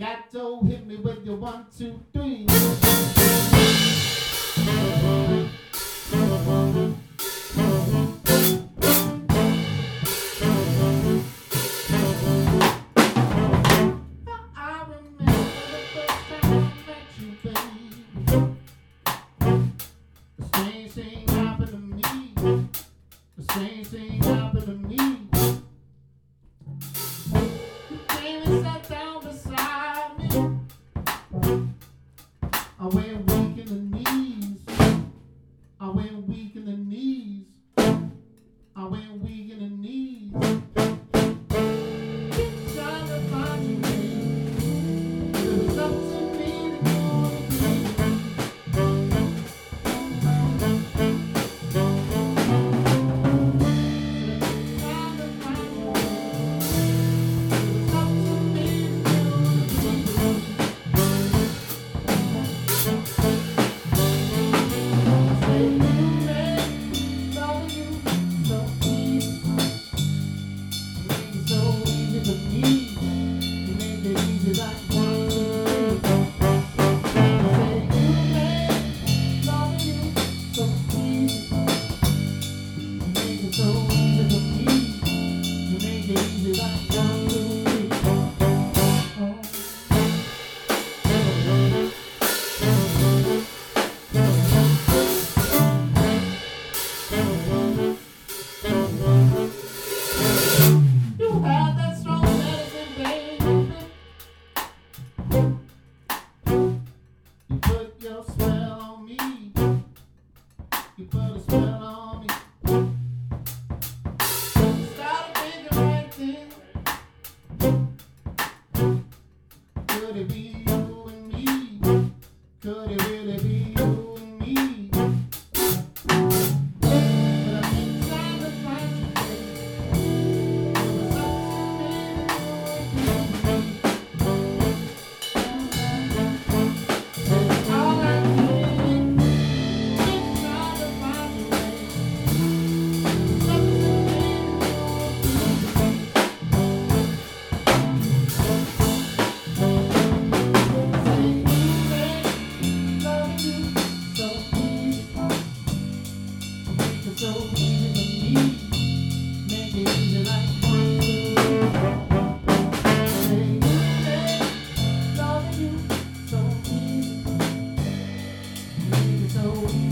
Gato, hit me with your one, two, three. when in the be so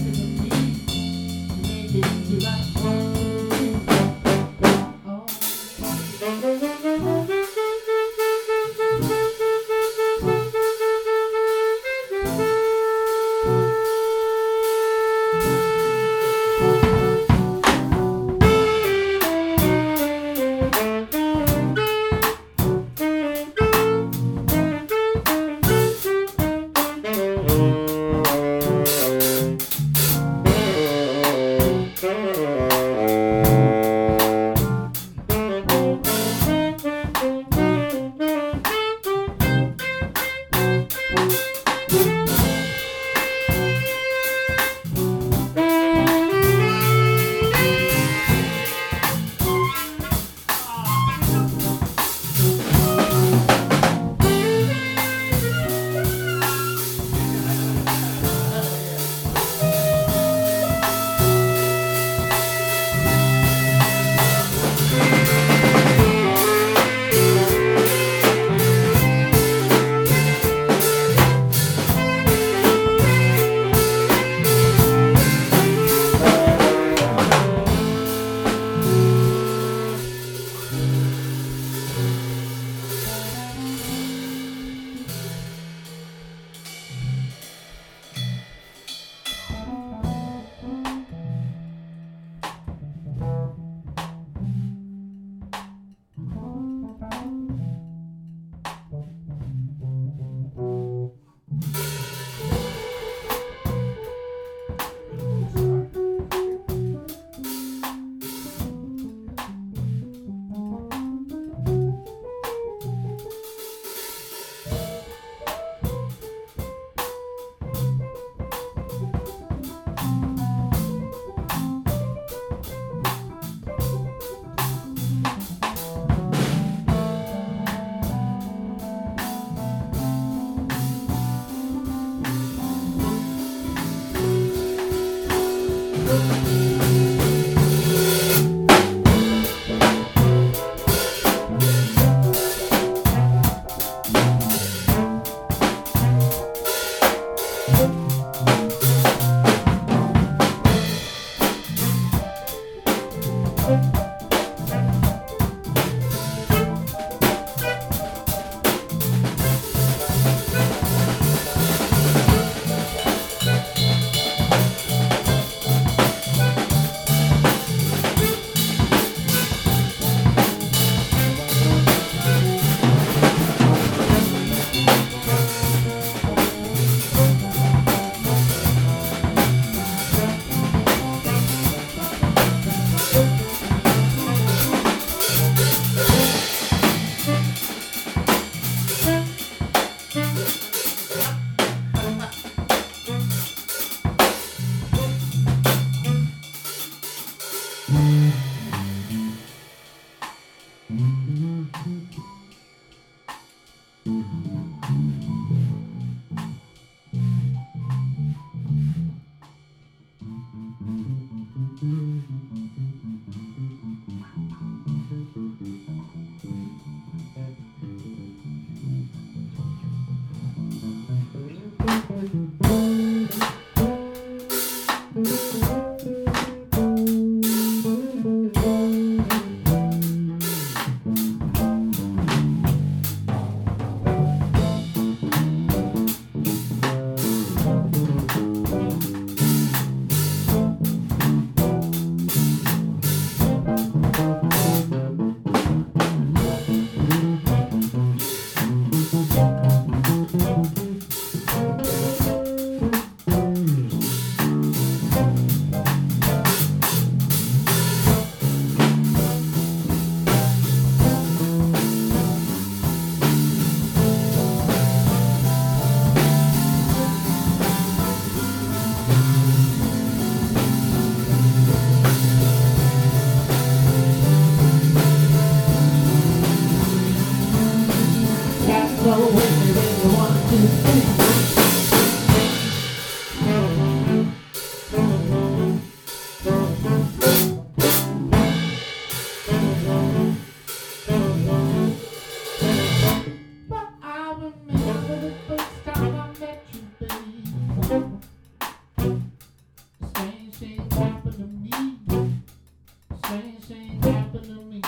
Want to on me.